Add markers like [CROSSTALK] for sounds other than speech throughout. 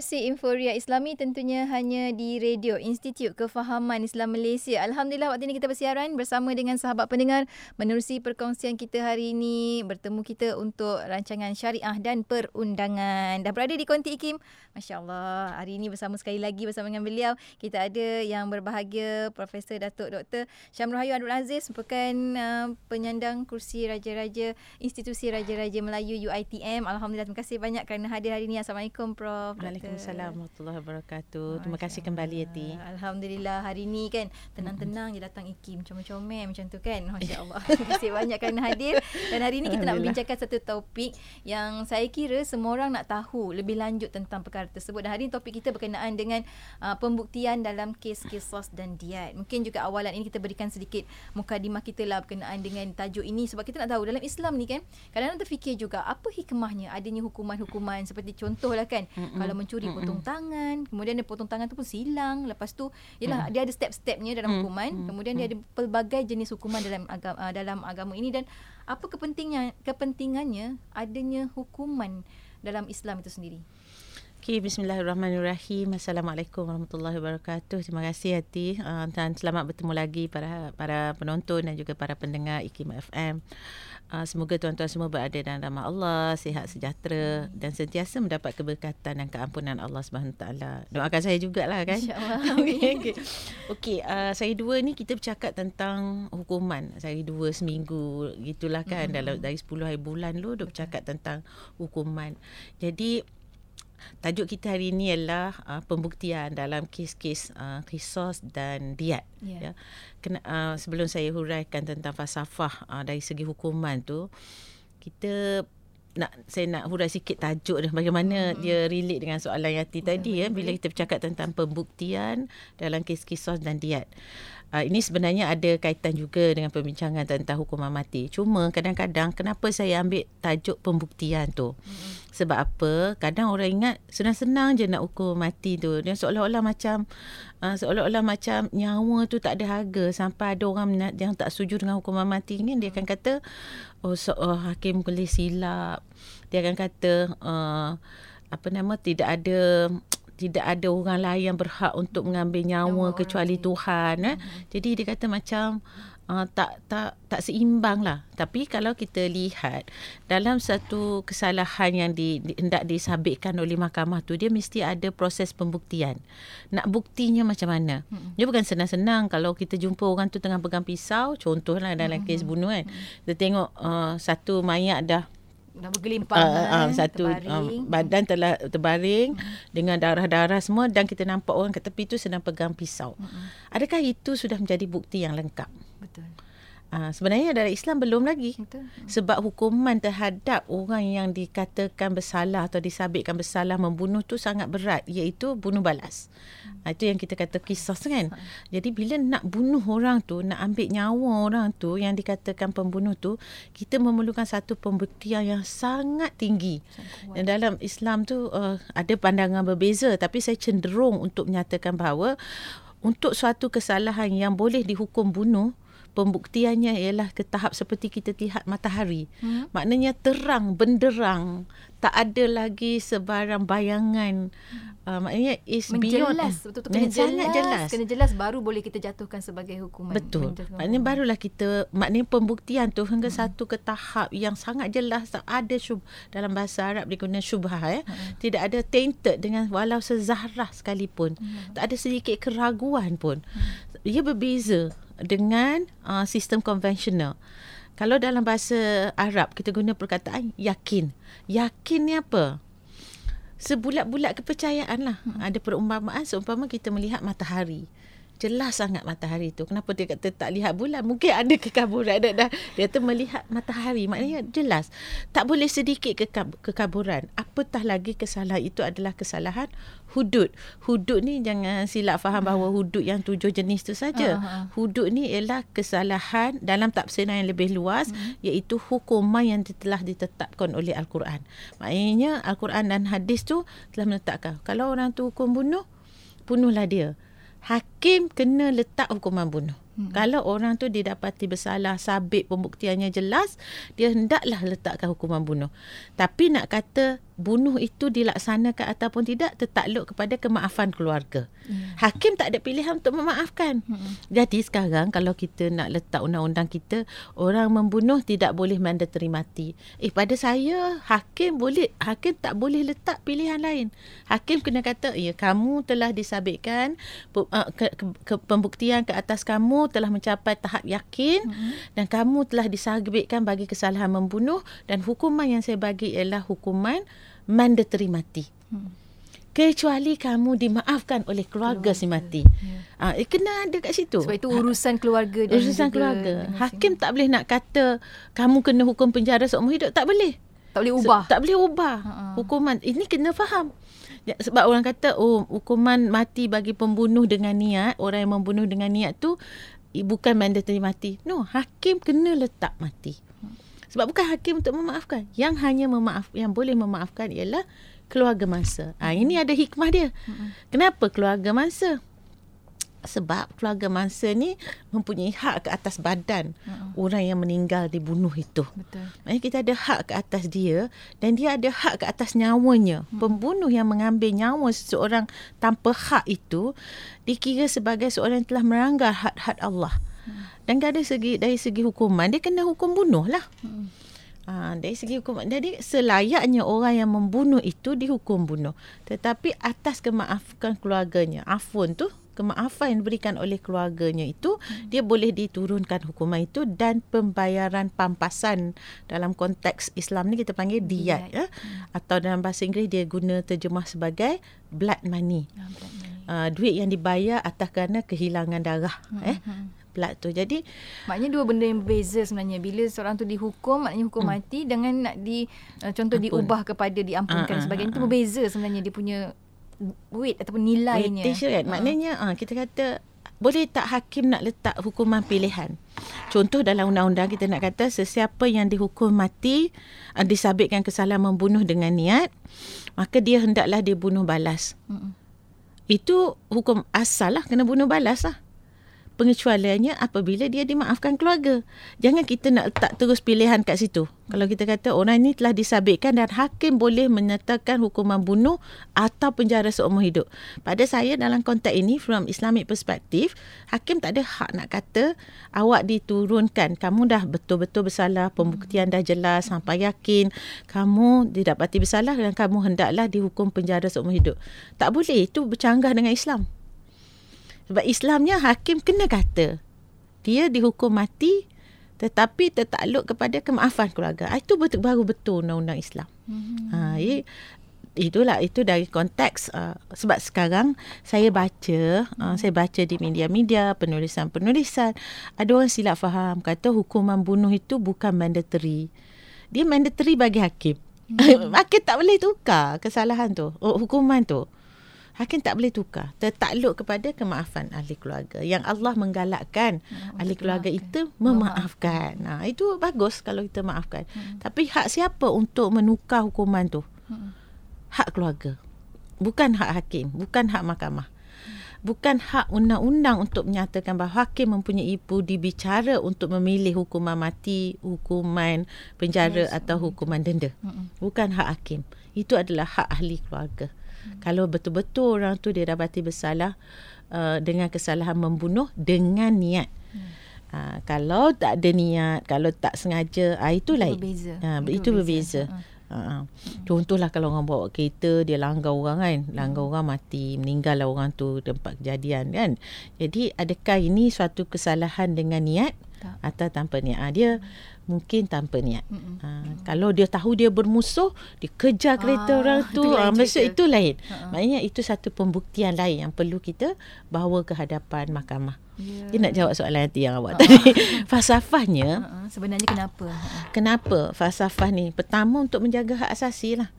Pengerusi Inforia Islami tentunya hanya di Radio Institut Kefahaman Islam Malaysia. Alhamdulillah waktu ini kita bersiaran bersama dengan sahabat pendengar menerusi perkongsian kita hari ini bertemu kita untuk rancangan syariah dan perundangan. Dah berada di Konti Ikim. Masya Allah hari ini bersama sekali lagi bersama dengan beliau. Kita ada yang berbahagia Profesor Datuk Dr. Syamrul Hayu Abdul Aziz merupakan uh, penyandang kursi Raja-Raja Institusi Raja-Raja Melayu UITM. Alhamdulillah terima kasih banyak kerana hadir hari ini. Assalamualaikum Prof. Waalaikumsalam warahmatullahi wabarakatuh. Terima kasih kembali Yati. Alhamdulillah hari ni kan tenang-tenang je datang Ikim comel-comel macam tu kan. [LAUGHS] Masya-Allah. Terima kasih banyak kerana hadir dan hari ni kita nak bincangkan satu topik yang saya kira semua orang nak tahu lebih lanjut tentang perkara tersebut. Dan hari ni topik kita berkenaan dengan uh, pembuktian dalam kes kisos dan diat. Mungkin juga awalan ini kita berikan sedikit mukadimah kita lah berkenaan dengan tajuk ini sebab kita nak tahu dalam Islam ni kan kadang-kadang terfikir juga apa hikmahnya adanya hukuman-hukuman seperti contohlah kan Mm-mm. kalau mencuri Mm-mm. potong tangan kemudian dia potong tangan tu pun silang lepas tu yalah mm. dia ada step-stepnya dalam mm. hukuman mm. kemudian mm. dia ada pelbagai jenis hukuman dalam agama uh, dalam agama ini dan apa kepentingan kepentingannya adanya hukuman dalam Islam itu sendiri Okay, bismillahirrahmanirrahim. Assalamualaikum warahmatullahi wabarakatuh. Terima kasih Hati uh, dan selamat bertemu lagi para para penonton dan juga para pendengar IKIM FM. Uh, semoga tuan-tuan semua berada dalam rahmat Allah, sihat sejahtera dan sentiasa mendapat keberkatan dan keampunan Allah Subhanahu taala. Doakan saya jugalah kan. Insya-Allah. [LAUGHS] Okey. Okey, uh, saya dua ni kita bercakap tentang hukuman. Saya dua seminggu gitulah kan hmm. dalam dari 10 hari bulan lu duk bercakap tentang hukuman. Jadi Tajuk kita hari ini ialah uh, pembuktian dalam kes-kes uh, kisos dan diat. Yeah. Ya. Kena, uh, sebelum saya huraikan tentang falsafah uh, dari segi hukuman tu, kita nak saya nak hurai sikit tajuk dia bagaimana hmm. dia relate dengan soalan Yati tadi ya bila kita bercakap tentang pembuktian dalam kes kisos dan diat. Uh, ini sebenarnya ada kaitan juga dengan perbincangan tentang hukuman mati. Cuma kadang-kadang kenapa saya ambil tajuk pembuktian tu? Hmm. Sebab apa? Kadang orang ingat senang-senang je nak hukum mati tu. Dia seolah-olah macam uh, seolah-olah macam nyawa tu tak ada harga sampai ada orang yang tak setuju dengan hukuman mati ni dia akan kata oh, so, oh hakim boleh silap. Dia akan kata uh, apa nama tidak ada tidak ada orang lain yang berhak untuk mengambil nyawa kecuali Tuhan eh. Hmm. Jadi dia kata macam uh, tak tak tak seimbang lah. Tapi kalau kita lihat dalam satu kesalahan yang di, di, hendak disabitkan oleh mahkamah tu dia mesti ada proses pembuktian. Nak buktinya macam mana? Hmm. Dia bukan senang-senang kalau kita jumpa orang tu tengah pegang pisau, contohlah dalam hmm. kes bunuh kan. Hmm. Kita tengok uh, satu mayat dah dah bergelimpang uh, uh, satu uh, badan telah terbaring hmm. dengan darah-darah semua dan kita nampak orang kat tepi tu sedang pegang pisau. Hmm. Adakah itu sudah menjadi bukti yang lengkap? Betul. Uh, sebenarnya dari Islam belum lagi. Betul. Sebab hukuman terhadap orang yang dikatakan bersalah atau disabitkan bersalah membunuh tu sangat berat iaitu bunuh balas. Uh, itu yang kita kata kisah kan. Hmm. Jadi bila nak bunuh orang tu, nak ambil nyawa orang tu yang dikatakan pembunuh tu, kita memerlukan satu pembuktian yang sangat tinggi. Dan dalam Islam tu uh, ada pandangan berbeza tapi saya cenderung untuk menyatakan bahawa untuk suatu kesalahan yang boleh dihukum bunuh pembuktiannya ialah ke tahap seperti kita lihat matahari. Hmm. Maknanya terang, benderang, tak ada lagi sebarang bayangan. Hmm. Uh, maknanya is beyond. Menjelas, betul betul kena jelas, sangat jelas. Kena jelas baru boleh kita jatuhkan sebagai hukuman. Betul. Maknanya barulah kita maknanya pembuktian tu hingga hmm. satu ke tahap yang sangat jelas tak ada syub dalam bahasa Arab diguna syubhah ya. Hmm. Tidak ada tainted dengan walau sezahrah sekalipun. Hmm. Tak ada sedikit keraguan pun. Hmm. Ia berbeza dengan uh, sistem konvensional. Kalau dalam bahasa Arab kita guna perkataan yakin. Yakin ni apa? Sebulat-bulat kepercayaan lah. Hmm. Ada perumpamaan seumpama kita melihat matahari jelas sangat matahari tu. Kenapa dia kata tak lihat bulan? Mungkin ada kekaburan. Dia, dah, dia tu melihat matahari. Maknanya jelas. Tak boleh sedikit kekaburan. Apatah lagi kesalahan itu adalah kesalahan hudud. Hudud ni jangan silap faham bahawa hudud yang tujuh jenis tu saja. Uh-huh. Hudud ni ialah kesalahan dalam tafsiran yang lebih luas uh-huh. iaitu hukuman yang telah ditetapkan oleh Al-Quran. Maknanya Al-Quran dan hadis tu telah menetapkan. Kalau orang tu hukum bunuh, bunuhlah dia hakim kena letak hukuman bunuh. Hmm. Kalau orang tu didapati bersalah, sabit pembuktiannya jelas, dia hendaklah letakkan hukuman bunuh. Tapi nak kata bunuh itu dilaksanakan ataupun tidak tertakluk kepada kemaafan keluarga. Yeah. Hakim tak ada pilihan untuk memaafkan. Hmm. Jadi sekarang kalau kita nak letak undang-undang kita orang membunuh tidak boleh mandatory mati. Eh pada saya hakim boleh hakim tak boleh letak pilihan lain. Hakim kena kata ya kamu telah disabitkan uh, ke, ke, ke, pembuktian ke atas kamu telah mencapai tahap yakin hmm. dan kamu telah disabitkan bagi kesalahan membunuh dan hukuman yang saya bagi ialah hukuman mandatory mati. Hmm. Kecuali kamu dimaafkan oleh keluarga, keluarga. si mati. Ya. Ah, eh, kena ada kat situ. Sebab itu urusan keluarga dan urusan keluarga. Hakim tak boleh nak kata kamu kena hukum penjara seumur hidup. Tak boleh. Tak boleh ubah. So, tak boleh ubah. Uh-uh. Hukuman ini kena faham. Ya, sebab orang kata oh hukuman mati bagi pembunuh dengan niat, orang yang membunuh dengan niat tu bukan mandatory mati. No, hakim kena letak mati. Sebab bukan hakim untuk memaafkan. Yang hanya memaaf yang boleh memaafkan ialah keluarga mangsa. Ha, ini ada hikmah dia. Kenapa keluarga mangsa? Sebab keluarga mangsa ni mempunyai hak ke atas badan uh-uh. orang yang meninggal dibunuh itu. Betul. Maksudnya kita ada hak ke atas dia dan dia ada hak ke atas nyawanya. Uh-huh. Pembunuh yang mengambil nyawa seseorang tanpa hak itu dikira sebagai seorang yang telah melanggar hak-hak Allah. Dan dari segi dari segi hukuman dia kena hukum bunuh lah. Hmm. Ha, dari segi hukuman jadi selayaknya orang yang membunuh itu dihukum bunuh. Tetapi atas kemaafkan keluarganya, afun tu kemaafan yang diberikan oleh keluarganya itu hmm. dia boleh diturunkan hukuman itu dan pembayaran pampasan dalam konteks Islam ni kita panggil diat ya hmm. atau dalam bahasa Inggeris dia guna terjemah sebagai blood money. Oh, blood money. Uh, duit yang dibayar atas kerana kehilangan darah hmm. eh hmm plat tu. Jadi maknanya dua benda yang berbeza sebenarnya. Bila seorang tu dihukum maknanya hukum hmm. mati dengan nak di uh, contoh Ampun. diubah kepada diampunkan uh, sebagainya uh, uh. itu berbeza sebenarnya dia punya weight ataupun nilainya. Weightage kan. Uh. Maknanya uh, kita kata boleh tak hakim nak letak hukuman pilihan. Contoh dalam undang-undang kita nak kata sesiapa yang dihukum mati uh, disabitkan kesalahan membunuh dengan niat maka dia hendaklah dibunuh balas. Uh. Itu hukum asal lah kena bunuh balas lah pengecualiannya apabila dia dimaafkan keluarga. Jangan kita nak letak terus pilihan kat situ. Kalau kita kata orang ini telah disabitkan dan hakim boleh menyatakan hukuman bunuh atau penjara seumur hidup. Pada saya dalam konteks ini from Islamic perspektif, hakim tak ada hak nak kata awak diturunkan. Kamu dah betul-betul bersalah, pembuktian dah jelas sampai yakin kamu didapati bersalah dan kamu hendaklah dihukum penjara seumur hidup. Tak boleh, itu bercanggah dengan Islam. Sebab Islamnya hakim kena kata dia dihukum mati tetapi tertakluk kepada kemaafan keluarga. Ah, itu betul baru betul undang-undang Islam. Hmm. Ha, itulah itu dari konteks uh, sebab sekarang saya baca uh, saya baca di media-media penulisan-penulisan ada orang silap faham kata hukuman bunuh itu bukan mandatory. Dia mandatory bagi hakim. Hmm. [LAUGHS] hakim tak boleh tukar kesalahan tu, oh, hukuman tu hakim tak boleh tukar tertakluk kepada kemaafan ahli keluarga yang Allah menggalakkan hmm, ahli keluarga itu memaafkan nah itu bagus kalau kita maafkan hmm. tapi hak siapa untuk menukar hukuman tu hmm. hak keluarga bukan hak hakim bukan hak mahkamah bukan hak undang-undang untuk menyatakan bahawa hakim mempunyai budi bicara untuk memilih hukuman mati, hukuman penjara yes. atau hukuman denda. Bukan hak hakim. Itu adalah hak ahli keluarga. Kalau betul-betul orang tu dia dapati bersalah uh, dengan kesalahan membunuh dengan niat. Hmm. Uh, kalau tak ada niat, kalau tak sengaja, uh, itu lain. Berbeza. Uh, itu, itu berbeza. berbeza. Uh. Uh, contohlah kalau orang bawa kereta dia langgar orang kan, langgar hmm. orang mati, meninggal lah orang tu tempat kejadian kan. Jadi adakah ini suatu kesalahan dengan niat tak. atau tanpa niat? Uh, dia mungkin tanpa niat. Ha, kalau dia tahu dia bermusuh, dia kejar kereta ah, orang tu, ah, maksud itu lain. Ha-ha. Maknanya itu satu pembuktian lain yang perlu kita bawa ke hadapan mahkamah. Yeah. Dia nak jawab soalan nanti yang awak ha. tadi. [LAUGHS] Falsafahnya. Ha. Sebenarnya kenapa? Kenapa falsafah ni? Pertama untuk menjaga hak asasi lah.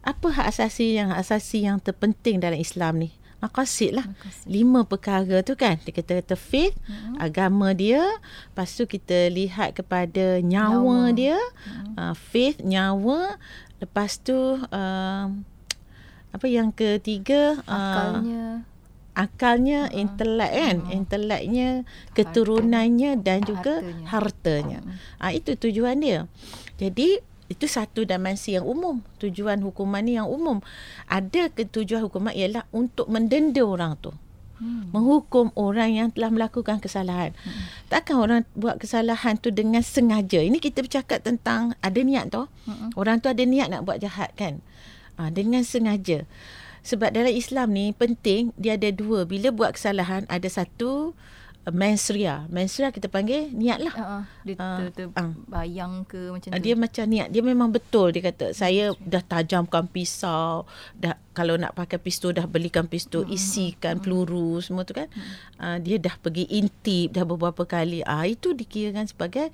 Apa hak asasi yang hak asasi yang terpenting dalam Islam ni? Maqasid lah. Maqasid. Lima perkara tu kan. Dia kata, kata faith, hmm. agama dia. Lepas tu kita lihat kepada nyawa, nyawa. dia. Hmm. Uh, faith, nyawa. Lepas tu, uh, apa yang ketiga? Akalnya. Uh, akalnya, uh, intelek kan. Uh, Inteleknya, keturunannya dan juga hartanya. hartanya. Uh. Uh, itu tujuan dia. Jadi, Itu satu dimensi yang umum. Tujuan hukuman ni yang umum. Ada ketujuan hukuman ialah untuk mendenda orang tu. Hmm. Menghukum orang yang telah melakukan kesalahan. Hmm. Takkan orang buat kesalahan tu dengan sengaja. Ini kita bercakap tentang ada niat tu. Hmm. Orang tu ada niat nak buat jahat kan. Ha, dengan sengaja. Sebab dalam Islam ni penting dia ada dua. Bila buat kesalahan ada satu mensria. Mensria kita panggil niat lah. Uh, dia uh, ter, ter uh, bayang ke macam tu. Dia macam niat. Dia memang betul dia kata. Saya dah tajamkan pisau. Dah kalau nak pakai pistol dah belikan pistol. Uh, isikan uh, peluru semua tu kan. Uh, dia dah pergi intip dah beberapa kali. Ah uh, Itu dikirakan sebagai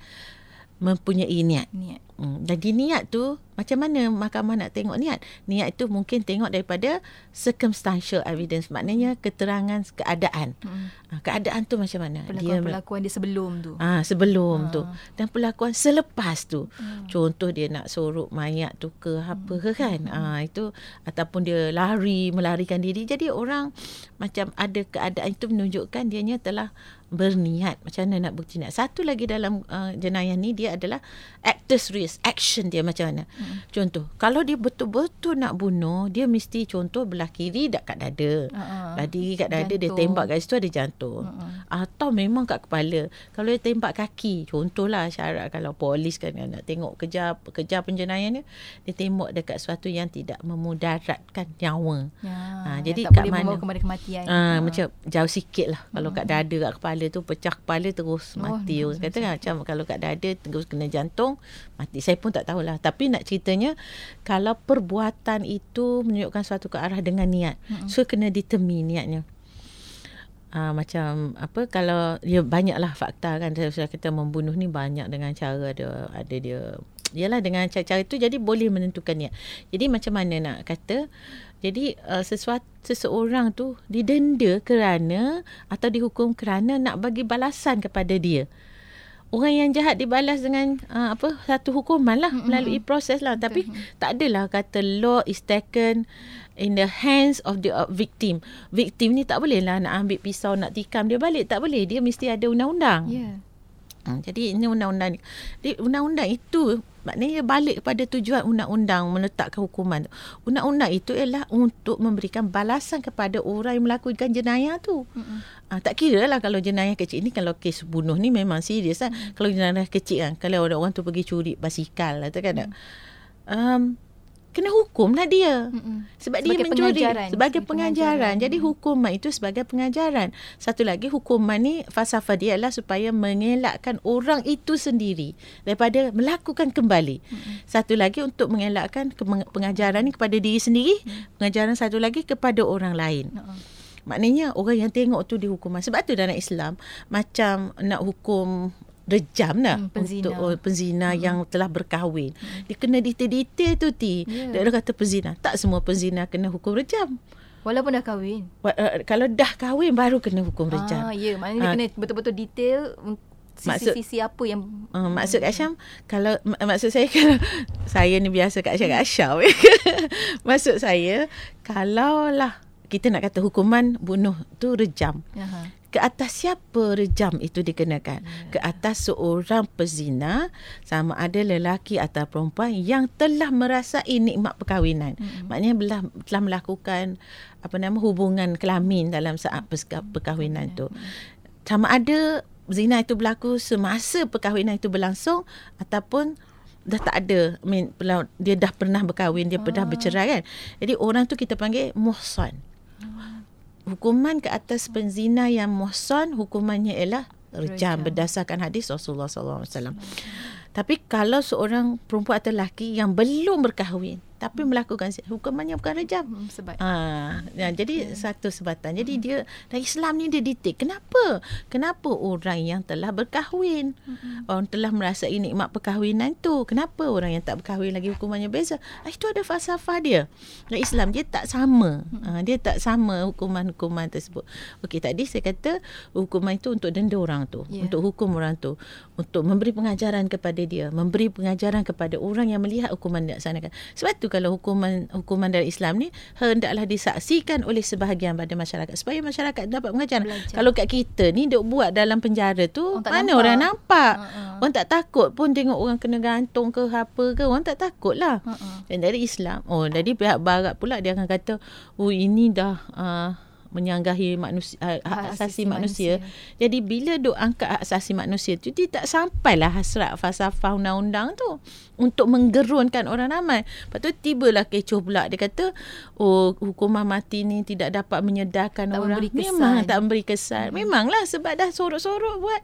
mempunyai niat. Niat. Hmm. Dan di niat tu macam mana mahkamah nak tengok niat? Niat itu mungkin tengok daripada circumstantial evidence. Maknanya keterangan keadaan. Hmm. Ha, keadaan tu macam mana? Perlakuan-perlakuan dia sebelum tu. Ah ha, sebelum ha. tu. Dan perlakuan selepas tu. Hmm. Contoh dia nak sorok mayat tu ke apa ke kan? Hmm. Ha, itu ataupun dia lari, melarikan diri. Jadi orang macam ada keadaan itu menunjukkan dianya telah berniat macam mana nak bukti niat. Satu lagi dalam uh, jenayah ni dia adalah actors risk, action dia macam mana. Hmm. Contoh, kalau dia betul-betul nak bunuh, dia mesti contoh belah kiri dekat dada. Uh-huh. Belah diri kat dada jantung. dia tembak kat situ ada jantung. Uh-huh. Atau memang kat kepala. Kalau dia tembak kaki, contohlah syarat kalau polis kan nak tengok kejar kejar penjenayah ni, dia tembak dekat sesuatu yang tidak memudaratkan nyawa. Ya, ha, jadi tak kat boleh mana kepada kematian. Ha, uh-huh. macam jauh sikit lah. Kalau uh-huh. kat dada kat kepala tu pecah kepala terus oh, mati. Oh, kata kan macam kalau kat dada terus kena jantung mati. Saya pun tak tahulah. Tapi nak ceritanya kalau perbuatan itu menunjukkan suatu ke arah dengan niat. Mm-hmm. So kena ditemi niatnya. Uh, macam apa kalau dia banyaklah fakta kan saya kita membunuh ni banyak dengan cara ada ada dia ialah dengan cara-cara itu jadi boleh menentukan niat. Jadi macam mana nak kata jadi uh, sesuatu seseorang tu didenda kerana atau dihukum kerana nak bagi balasan kepada dia orang yang jahat dibalas dengan uh, apa satu hukuman lah mm-hmm. melalui proses lah tapi mm-hmm. tak adalah kata law is taken in the hands of the uh, victim victim ni tak boleh lah nak ambil pisau nak tikam dia balik tak boleh dia mesti ada undang-undang yeah. Hmm, jadi ini undang-undang ni. Jadi undang-undang itu maknanya balik kepada tujuan undang-undang meletakkan hukuman. Undang-undang itu ialah untuk memberikan balasan kepada orang yang melakukan jenayah tu. Mm-hmm. Ha, tak kira lah kalau jenayah kecil ni kalau kes bunuh ni memang serius kan. Mm-hmm. Kalau jenayah kecil kan kalau orang, tu pergi curi basikal lah tu kan. Mm-hmm. Um, kena hukum lah dia. Mm-mm. Sebab sebagai dia mencuri pengajaran. sebagai pengajaran. pengajaran. Jadi hukuman itu sebagai pengajaran. Satu lagi hukuman ni falsafah dia adalah supaya mengelakkan orang itu sendiri daripada melakukan kembali. Mm-mm. Satu lagi untuk mengelakkan pengajaran ni kepada diri sendiri, mm. pengajaran satu lagi kepada orang lain. Mm-mm. Maknanya orang yang tengok tu dihukuman. Sebab tu dalam Islam macam nak hukum rejam nak hmm, penzina. untuk oh, penzina hmm. yang telah berkahwin. Hmm. Dia kena detail-detail tu ti. Yeah. Dia kata penzina. Tak semua penzina kena hukum rejam. Walaupun dah kahwin. Uh, kalau dah kahwin baru kena hukum rejam. Ah, ya, yeah. maknanya uh, kena betul-betul detail sisi-sisi apa yang uh, maksud Kak Syam kalau mak, maksud saya kalau [LAUGHS] saya ni biasa Kak Syam Kak Syam. [LAUGHS] maksud saya kalaulah kita nak kata hukuman bunuh tu rejam. Uh-huh ke atas siapa rejam itu dikenakan? Yeah. ke atas seorang pezina sama ada lelaki atau perempuan yang telah merasai nikmat perkahwinan. Mm-hmm. maknanya telah, telah melakukan apa nama hubungan kelamin dalam saat perkahwinan itu sama ada zina itu berlaku semasa perkahwinan itu berlangsung ataupun dah tak ada. I mean, dia dah pernah berkahwin dia oh. pernah bercerai kan? Jadi orang tu kita panggil muhsan hukuman ke atas penzina yang muhsan hukumannya ialah rejam. Berdasarkan hadis Rasulullah alaihi wasallam. Tapi kalau seorang perempuan atau lelaki yang belum berkahwin tapi melakukan hukumannya bukan rejam. Hmm, sebab. Ha, ya, jadi yeah. satu sebatan. Jadi hmm. dia dalam Islam ni dia detik. Kenapa? Kenapa orang yang telah berkahwin, hmm. orang telah merasai nikmat perkahwinan tu, kenapa orang yang tak berkahwin lagi hukumannya beza? Ha, itu ada falsafah dia. Dalam Islam dia tak sama. Ha, dia tak sama hukuman-hukuman tersebut. Okey, tadi saya kata hukuman itu untuk denda orang tu, yeah. untuk hukum orang tu, untuk memberi pengajaran kepada dia, memberi pengajaran kepada orang yang melihat hukuman dilaksanakan. Sebab tu kalau hukuman hukuman dari Islam ni hendaklah disaksikan oleh sebahagian pada masyarakat supaya masyarakat dapat mengajar. Belajar. Kalau kat kita ni duk buat dalam penjara tu Orang mana nampak. orang nampak? Ha-ha. Orang tak takut pun tengok orang kena gantung ke apa ke orang tak takut lah. Ha-ha. Dan dari Islam, oh dari pihak barat pula dia akan kata, oh ini dah uh, menyanggahi manusia uh, hak asasi manusia. Jadi bila duk angkat hak asasi manusia tu dia tak sampailah hasrat falsafah undang-undang tu untuk menggerunkan orang ramai. Lepas tu tibalah kecoh pula dia kata oh hukuman mati ni tidak dapat menyedarkan Tak orang. memberi kesan. Memang tak memberi kesan. Memanglah sebab dah sorok-sorok buat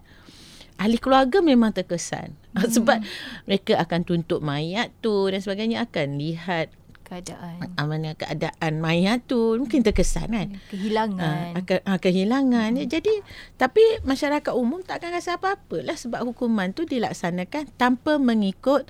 ahli keluarga memang terkesan. [LAUGHS] Hmm. Sebab mereka akan tuntut mayat tu dan sebagainya akan lihat Keadaan. mana keadaan mayat tu mungkin terkesan kan. Kehilangan. Uh, akan, uh, kehilangan. Hmm. Jadi tapi masyarakat umum tak akan rasa apa-apa lah sebab hukuman tu dilaksanakan tanpa mengikut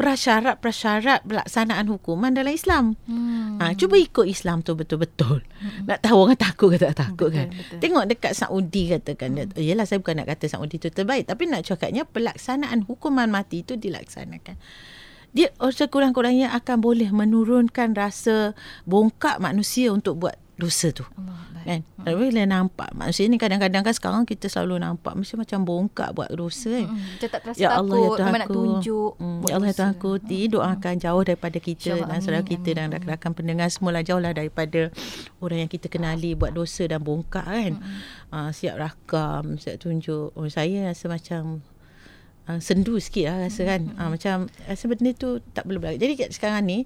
prasyarat-prasyarat pelaksanaan hukuman dalam Islam. Hmm. Ha, cuba ikut Islam tu betul-betul. Hmm. Nak tahu orang takut ke tak takut Betul, kan. betul. Tengok dekat Saudi katakan. Hmm. Yelah saya bukan nak kata Saudi tu terbaik. Tapi nak cakapnya pelaksanaan hukuman mati tu dilaksanakan. Dia sekurang-kurangnya akan boleh menurunkan rasa bongkak manusia untuk buat dosa tu. Allah. Kan? Hmm. Bila nampak manusia ni kadang-kadang kan sekarang kita selalu nampak mesti macam bongkak buat dosa kan. Hmm. Macam tak terasa Ya takut. Allah ya Tuhan memang nak tunjuk. Hmm, ya Allah ya. Tuhan aku doakan jauh daripada kita InsyaAllah. dan saudara kita amin, dan rakan-rakan pendengar semualah jauhlah daripada orang yang kita kenali buat dosa dan bongkak kan. Uh, siap rakam, siap tunjuk. Oh, saya rasa macam uh, sendu sikit lah rasa kan. Uh, macam rasa benda tu tak perlu berlaku. Jadi sekarang ni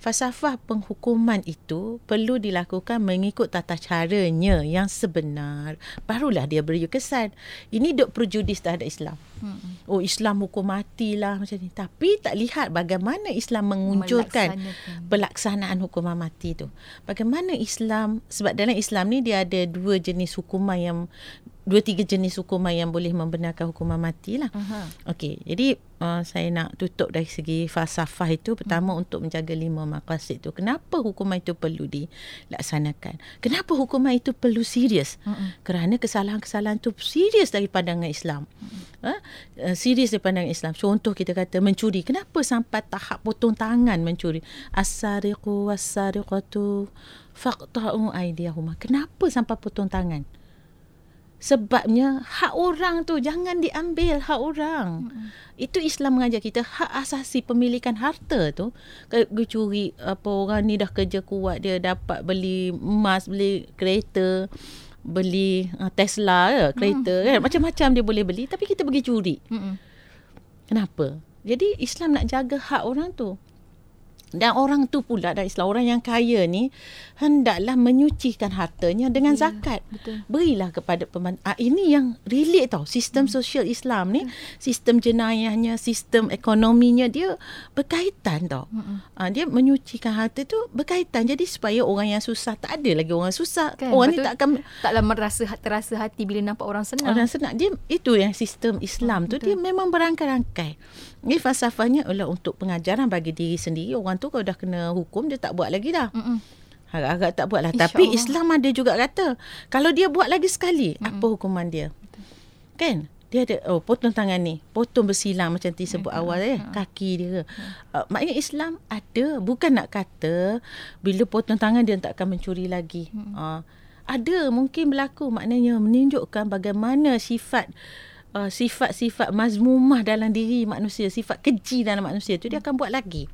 falsafah penghukuman itu perlu dilakukan mengikut tata caranya yang sebenar. Barulah dia beri kesan. Ini duk prejudis terhadap Islam. Hmm. Oh Islam hukum mati lah macam ni. Tapi tak lihat bagaimana Islam mengunculkan pelaksanaan hukuman mati tu. Bagaimana Islam sebab dalam Islam ni dia ada dua jenis hukuman yang dua tiga jenis hukuman yang boleh membenarkan hukuman mati lah. Aha. Okey, jadi uh, saya nak tutup dari segi falsafah itu pertama hmm. untuk menjaga lima maqasid tu. Kenapa hukuman itu perlu dilaksanakan? Kenapa hukuman itu perlu serius? Mm-mm. Kerana kesalahan-kesalahan tu serius dari pandangan Islam. Ha? Uh, serius dari pandangan Islam. Contoh kita kata mencuri. Kenapa sampai tahap potong tangan mencuri? As-sariqu was-sariqatu faqta'u aydiyahuma. Kenapa sampai potong tangan? Sebabnya hak orang tu jangan diambil hak orang. Mm-hmm. Itu Islam mengajar kita hak asasi pemilikan harta tu. Kalau curi apa orang ni dah kerja kuat dia dapat beli emas, beli kereta, beli uh, Tesla ke, kereta mm. kan. Macam-macam dia boleh beli tapi kita pergi curi. Mm-mm. Kenapa? Jadi Islam nak jaga hak orang tu. Dan orang tu pula dalam Islam orang yang kaya ni hendaklah menyucikan hartanya dengan Ya, zakat. betul. Berilah kepada pembantu. Ah, ini yang relate tau. Sistem hmm. sosial Islam ni, sistem jenayahnya, sistem ekonominya dia berkaitan tau. Mm-mm. Ah, dia menyucikan harta tu berkaitan. Jadi supaya orang yang susah tak ada lagi orang susah. Kan, orang ni betul. tak akan Taklah merasa terasa hati bila nampak orang senang. Orang senang dia itu yang sistem Islam tu dia memang berangkai-rangkai. Ini falsafahnya adalah untuk pengajaran bagi diri sendiri. Orang tu kalau dah kena hukum dia tak buat lagi dah. Mm-mm. Harap-harap tak buat lah. Insya Tapi Allah. Islam ada juga kata kalau dia buat lagi sekali apa hukuman dia? Kan? Dia ada oh potong tangan ni, potong bersilang macam tadi sebut awal ya, kaki dia. Uh, maknanya Islam ada bukan nak kata bila potong tangan dia tak akan mencuri lagi. Uh, ada mungkin berlaku maknanya menunjukkan bagaimana sifat uh, sifat-sifat mazmumah dalam diri manusia, sifat keji dalam manusia tu dia akan buat lagi.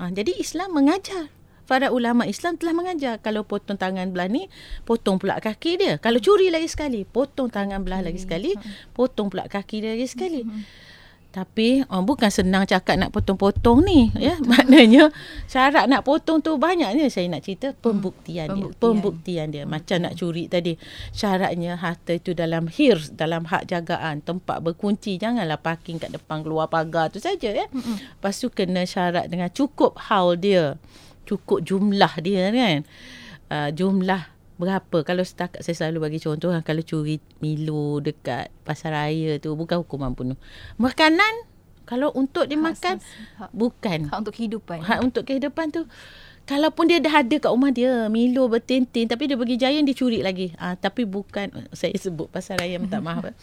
Ha, jadi Islam mengajar. Para ulama Islam telah mengajar kalau potong tangan belah ni, potong pula kaki dia. Kalau curi lagi sekali, potong tangan belah lagi sekali, potong pula kaki dia lagi sekali. Tapi oh, bukan senang cakap nak potong-potong ni ya. Maknanya syarat nak potong tu banyaknya saya nak cerita pembuktian, dia. pembuktian. Pembuktian dia macam nak curi tadi. Syaratnya harta itu dalam hirs, dalam hak jagaan, tempat berkunci. Janganlah parking kat depan keluar pagar tu saja ya. Lepas tu kena syarat dengan cukup haul dia. Cukup jumlah dia kan. Uh, jumlah berapa kalau setakat saya selalu bagi contoh kan kalau curi Milo dekat pasar raya tu bukan hukuman bunuh. Makanan kalau untuk dimakan asasi, hak- bukan Hak untuk kehidupan. hak untuk kehidupan tu kalaupun dia dah ada kat rumah dia Milo bertintin tapi dia pergi Giant dia curi lagi. Ah tapi bukan saya sebut pasar raya minta maaf. [LAUGHS]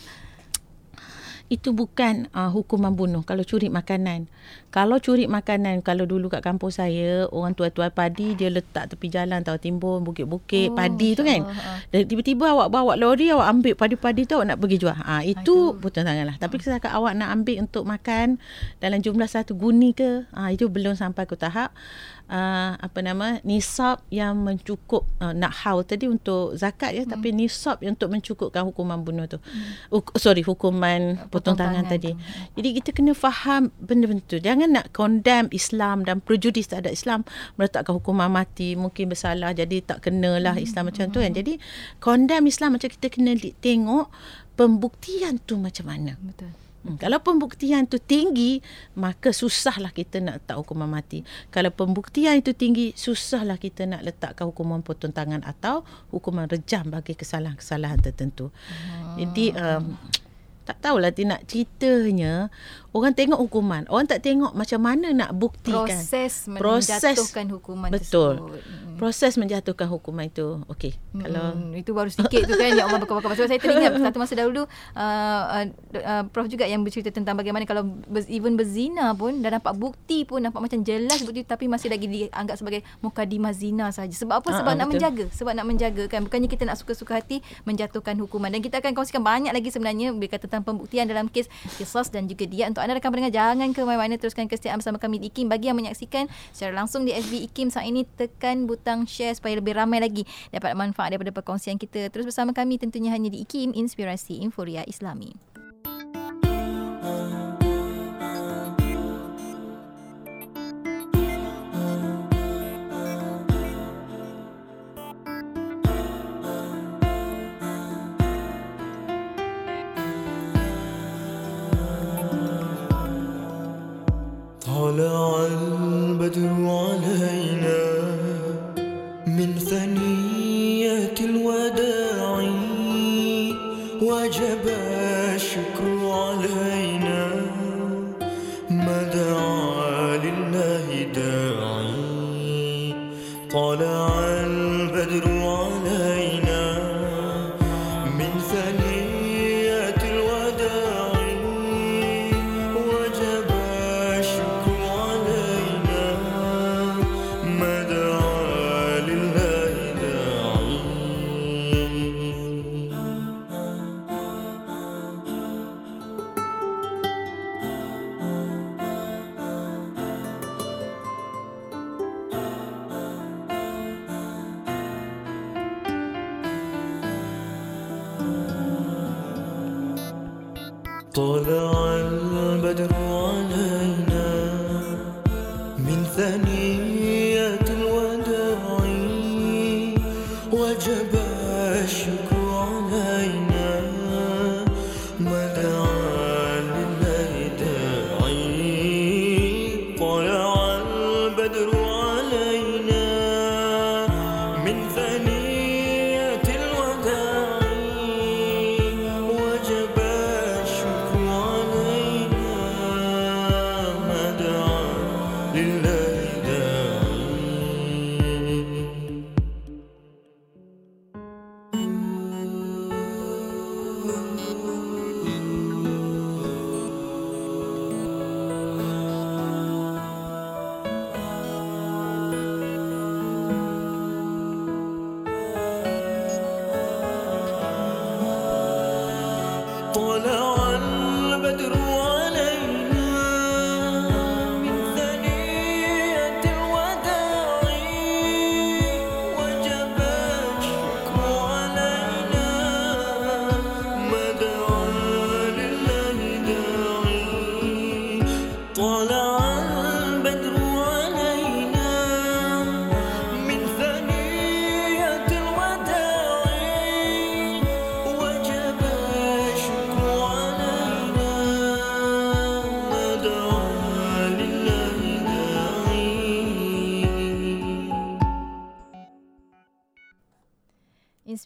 itu bukan uh, hukuman bunuh kalau curi makanan. Kalau curi makanan, kalau dulu kat kampung saya, orang tua-tua padi dia letak tepi jalan tahu timbun bukit-bukit oh, padi tu kan. Dan tiba-tiba awak bawa lori awak ambil padi-padi tu awak nak pergi jual. Ha, itu betul tangan lah. Tapi setakat awak nak ambil untuk makan dalam jumlah satu guni ke, ha, itu belum sampai ke tahap uh, apa nama nisab yang mencukup uh, nak haul tadi untuk zakat ya hmm. tapi nisab yang untuk mencukupkan hukuman bunuh tu. Hmm. Uh, sorry hukuman potong, potong tangan, tangan tadi. Tu. Jadi kita kena faham benda-benda tu. Jangan nak condemn Islam dan prejudis terhadap Islam meletakkan hukuman mati mungkin bersalah jadi tak kenalah hmm. Islam macam tu kan. Jadi condemn Islam macam kita kena tengok pembuktian tu macam mana. Betul. Hmm, kalau pembuktian itu tinggi, maka susahlah kita nak letak hukuman mati. Kalau pembuktian itu tinggi, susahlah kita nak letakkan hukuman potong tangan atau hukuman rejam bagi kesalahan-kesalahan tertentu. Hmm. Jadi um, tak tahulah nak ceritanya orang tengok hukuman. Orang tak tengok macam mana nak buktikan. Proses menjatuhkan hukuman betul. tersebut. Hmm. proses menjatuhkan hukuman itu. Okey hmm. kalau itu baru sikit tu kan. Ya Allah bakar sebab saya teringat [LAUGHS] satu masa dahulu uh, uh, uh, prof juga yang bercerita tentang bagaimana kalau even berzina pun dah dapat bukti pun nampak macam jelas bukti tapi masih lagi dianggap sebagai mukadimah zina saja. Sebab apa? Sebab uh, nak betul. menjaga. Sebab nak menjaga kan. Bukannya kita nak suka-suka hati menjatuhkan hukuman. Dan kita akan kongsikan banyak lagi sebenarnya berkaitan tentang pembuktian dalam kes kisos dan juga dia untuk anda rakan pendengar jangan ke mana-mana teruskan kesetiaan bersama kami di IKIM. Bagi yang menyaksikan secara langsung di FB IKIM saat ini tekan butang share supaya lebih ramai lagi dapat manfaat daripada perkongsian kita. Terus bersama kami tentunya hanya di IKIM Inspirasi Inforia Islami.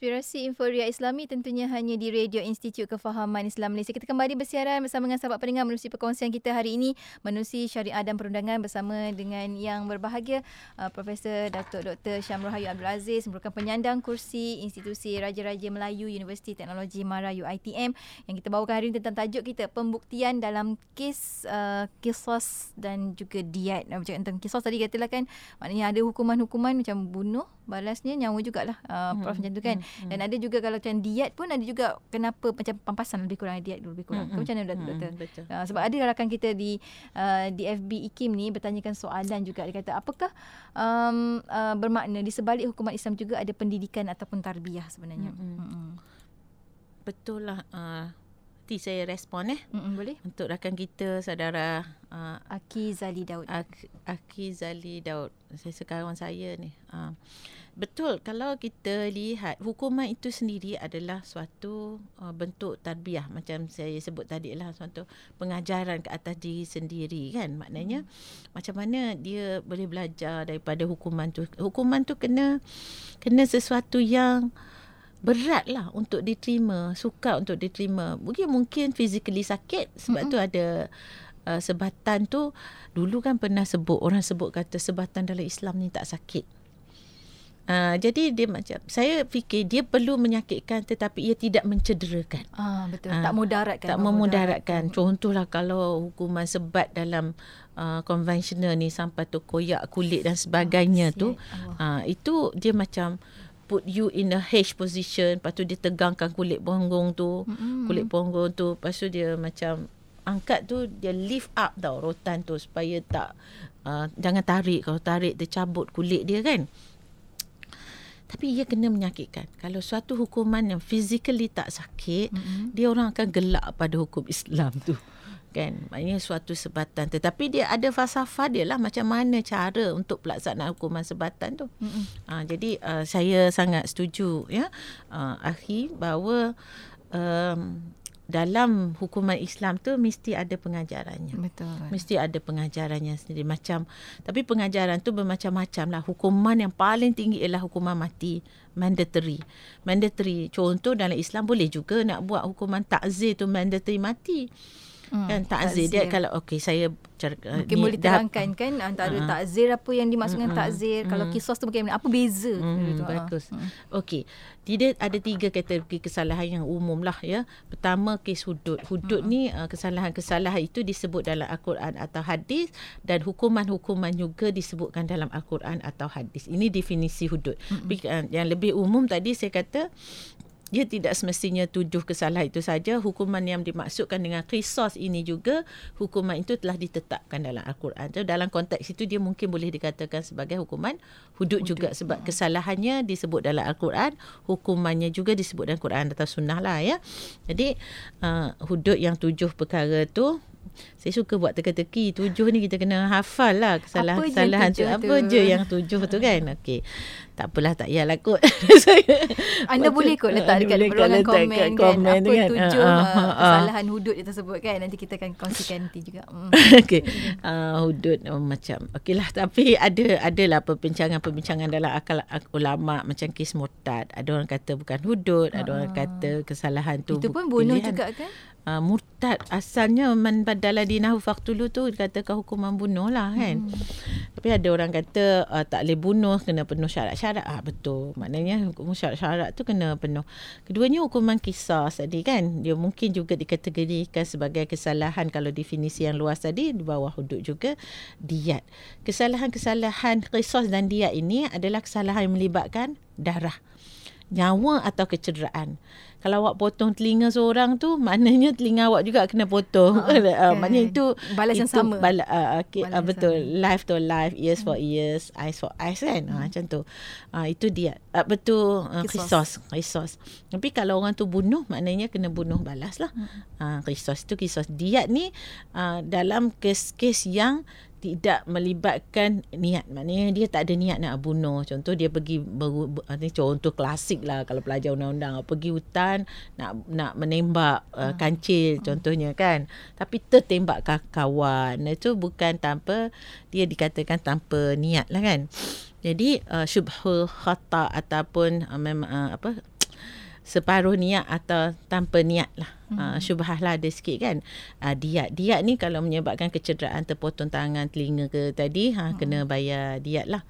Inspirasi Inforia Islami tentunya hanya di Radio Institut Kefahaman Islam Malaysia. Kita kembali bersiaran bersama dengan sahabat pendengar menerusi perkongsian kita hari ini menerusi syariah dan perundangan bersama dengan yang berbahagia uh, Profesor Datuk Dr. Syamrul Hayu Abdul Aziz merupakan penyandang kursi Institusi Raja-Raja Melayu Universiti Teknologi Mara UiTM yang kita bawakan hari ini tentang tajuk kita pembuktian dalam kes uh, kisos dan juga diat. Macam tentang kisos tadi katalah kan maknanya ada hukuman-hukuman macam bunuh balasnya nyawa jugalah uh, Prof hmm. macam tu kan kan hmm. dan ada juga kalau macam diet pun ada juga kenapa macam pampasan lebih kurang diet lebih kurang hmm. macam mana hmm. doktor hmm. Uh, sebab ada rakan kita di uh, di FB IKIM ni bertanyakan soalan juga dia kata apakah um, uh, bermakna di sebalik hukuman Islam juga ada pendidikan ataupun tarbiyah sebenarnya hmm. Hmm. betul lah uh, nanti saya respon eh. Mm-mm, boleh. Untuk rakan kita saudara uh, Aki Zali Daud. Aki, Aki Zali Daud. Saya sekarang saya ni. Uh, betul kalau kita lihat hukuman itu sendiri adalah suatu uh, bentuk tarbiyah macam saya sebut tadi lah suatu pengajaran ke atas diri sendiri kan. Maknanya mm. macam mana dia boleh belajar daripada hukuman tu. Hukuman tu kena kena sesuatu yang berat lah untuk diterima, suka untuk diterima. Mungkin mungkin physically sakit sebab mm-hmm. tu ada uh, sebatan tu dulu kan pernah sebut orang sebut kata sebatan dalam Islam ni tak sakit. Uh, jadi dia macam saya fikir dia perlu menyakitkan tetapi ia tidak mencederakan. Ah betul. Uh, tak mudaratkan. Tak memudaratkan. Contohlah kalau hukuman sebat dalam uh, konvensional ni sampai tu koyak kulit dan sebagainya oh, tu uh, itu dia macam put you in a hedge position lepas tu dia tegangkan kulit punggung tu mm-hmm. kulit punggung tu lepas tu dia macam angkat tu dia lift up tau rotan tu supaya tak uh, jangan tarik kalau tarik dia cabut kulit dia kan tapi ia kena menyakitkan. Kalau suatu hukuman yang physically tak sakit mm-hmm. dia orang akan gelak pada hukum Islam tu. Kan? Maknanya suatu sebatan. Tetapi dia ada falsafah dia lah macam mana cara untuk pelaksanaan hukuman sebatan tu. Mm-hmm. uh, jadi uh, saya sangat setuju ya uh, akhi bahawa um, dalam hukuman Islam tu mesti ada pengajarannya. Betul. Mesti ada pengajarannya sendiri macam tapi pengajaran tu bermacam-macam lah. Hukuman yang paling tinggi ialah hukuman mati mandatory. Mandatory. Contoh dalam Islam boleh juga nak buat hukuman takzir tu mandatory mati. Hmm, kan takzir dia kalau okey saya cara mungkin boleh terangkan dah, kan antara uh, takzir apa yang dimaksudkan uh, takzir uh, kalau kisos tu bagaimana? Apa beza? Uh, bagus. Uh. okey. Tidak ada tiga kategori kesalahan yang umum lah ya. Pertama kes hudud. Hudud uh. ni uh, kesalahan-kesalahan itu disebut dalam al-Quran atau hadis dan hukuman-hukuman juga disebutkan dalam al-Quran atau hadis. Ini definisi hudud. Uh. yang lebih umum tadi saya kata dia tidak semestinya tujuh kesalahan itu saja. Hukuman yang dimaksudkan dengan kisos ini juga hukuman itu telah ditetapkan dalam al-Quran. So, dalam konteks itu dia mungkin boleh dikatakan sebagai hukuman hudud, hudud. juga. Sebab kesalahannya disebut dalam al-Quran hukumannya juga disebut dalam Quran atau sunnah lah ya. Jadi uh, hudud yang tujuh perkara tu saya suka buat teka-teki tujuh ni kita kena hafal lah kesalahan-kesalahan tu. Apa je yang tujuh tu kan? Okey. Tak apalah tak payahlah kot. [LAUGHS] Anda boleh kot letak dekat ruangan komen, kan. Apa kan? tujuh uh, uh, uh, kesalahan hudud yang tersebut kan. Nanti kita akan kongsikan nanti juga. Mm. [LAUGHS] Okey. Uh, hudud oh, macam. Okeylah tapi ada adalah perbincangan-perbincangan dalam akal ulama macam kes murtad. Ada orang kata bukan hudud, uh, ada orang kata kesalahan tu Itu pun bunuh pilihan. juga kan? Uh, murtad asalnya man badala dinahu faqtulu tu dikatakan hukuman bunuh lah kan. Hmm. Tapi ada orang kata uh, tak boleh bunuh kena penuh syarat-syarat. Ah betul. Maknanya hukum syarat-syarat tu kena penuh. Keduanya hukuman kisah tadi kan. Dia mungkin juga dikategorikan sebagai kesalahan kalau definisi yang luas tadi di bawah hudud juga diat. Kesalahan-kesalahan kisah dan diat ini adalah kesalahan yang melibatkan darah, nyawa atau kecederaan kalau awak potong telinga seorang tu maknanya telinga awak juga kena potong. Ha, [LAUGHS] okay. uh, maknanya itu balas yang sama. bala, uh, okay, balas uh, betul. sama. life to life ears for hmm. ears eyes for eyes kan? Hmm. uh, macam tu. Uh, itu dia. Uh, betul. Uh, kisos kisos tapi kalau orang tu bunuh maknanya kena bunuh balas lah hmm. uh, kisos tu kisos diat ni uh, dalam kes-kes yang tidak melibatkan niat. Maknanya dia tak ada niat nak bunuh. Contoh dia pergi ber, ber, contoh klasik lah kalau pelajar undang-undang. Pergi hutan nak nak menembak uh, kancil hmm. contohnya kan. Tapi tertembak kawan. Itu bukan tanpa dia dikatakan tanpa niat lah kan. Jadi uh, syubhul khata ataupun uh, memang uh, apa separuh niat atau tanpa niat lah. Uh, syubhah lah ada sikit kan. Uh, diat. Diat ni kalau menyebabkan kecederaan terpotong tangan, telinga ke tadi, ha, hmm. kena bayar diat lah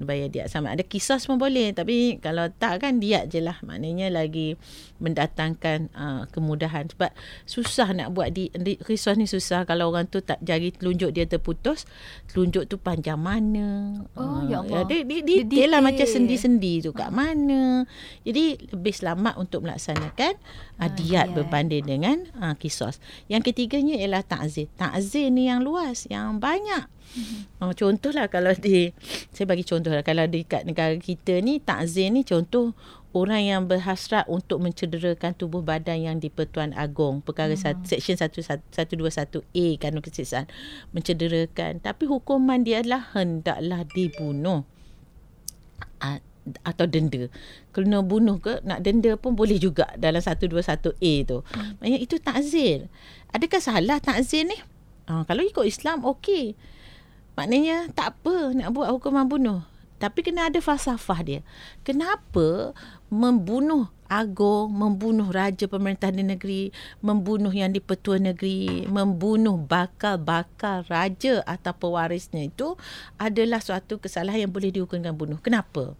bayar diat sama. Ada kisah pun boleh tapi kalau tak kan diat je lah. Maknanya lagi mendatangkan uh, kemudahan. Sebab susah nak buat di, di kisah ni susah. Kalau orang tu tak jari telunjuk dia terputus telunjuk tu panjang mana? Oh uh, ya Allah. dia, dia, dia, dia lah macam sendi-sendi tu. Kat mana? Jadi lebih selamat untuk melaksanakan uh, diat berbanding dengan uh, kisah yang ketiganya ialah takzir takzir ni yang luas yang banyak Mm-hmm. Oh, contohlah kalau di saya bagi contoh lah kalau di kat negara kita ni takzir ni contoh orang yang berhasrat untuk mencederakan tubuh badan yang di Pertuan Agong perkara mm-hmm. section 121A kanun keseksaan mencederakan tapi hukuman dia adalah hendaklah dibunuh atau denda. Kena bunuh ke nak denda pun boleh juga dalam 121A tu. Hmm. Maksudnya itu takzir. Adakah salah takzir ni? Ha, kalau ikut Islam okey. Maknanya tak apa nak buat hukuman bunuh. Tapi kena ada falsafah dia. Kenapa membunuh agung, membunuh raja pemerintah di negeri, membunuh yang di petua negeri, membunuh bakal-bakal raja atau pewarisnya itu adalah suatu kesalahan yang boleh dihukumkan bunuh. Kenapa?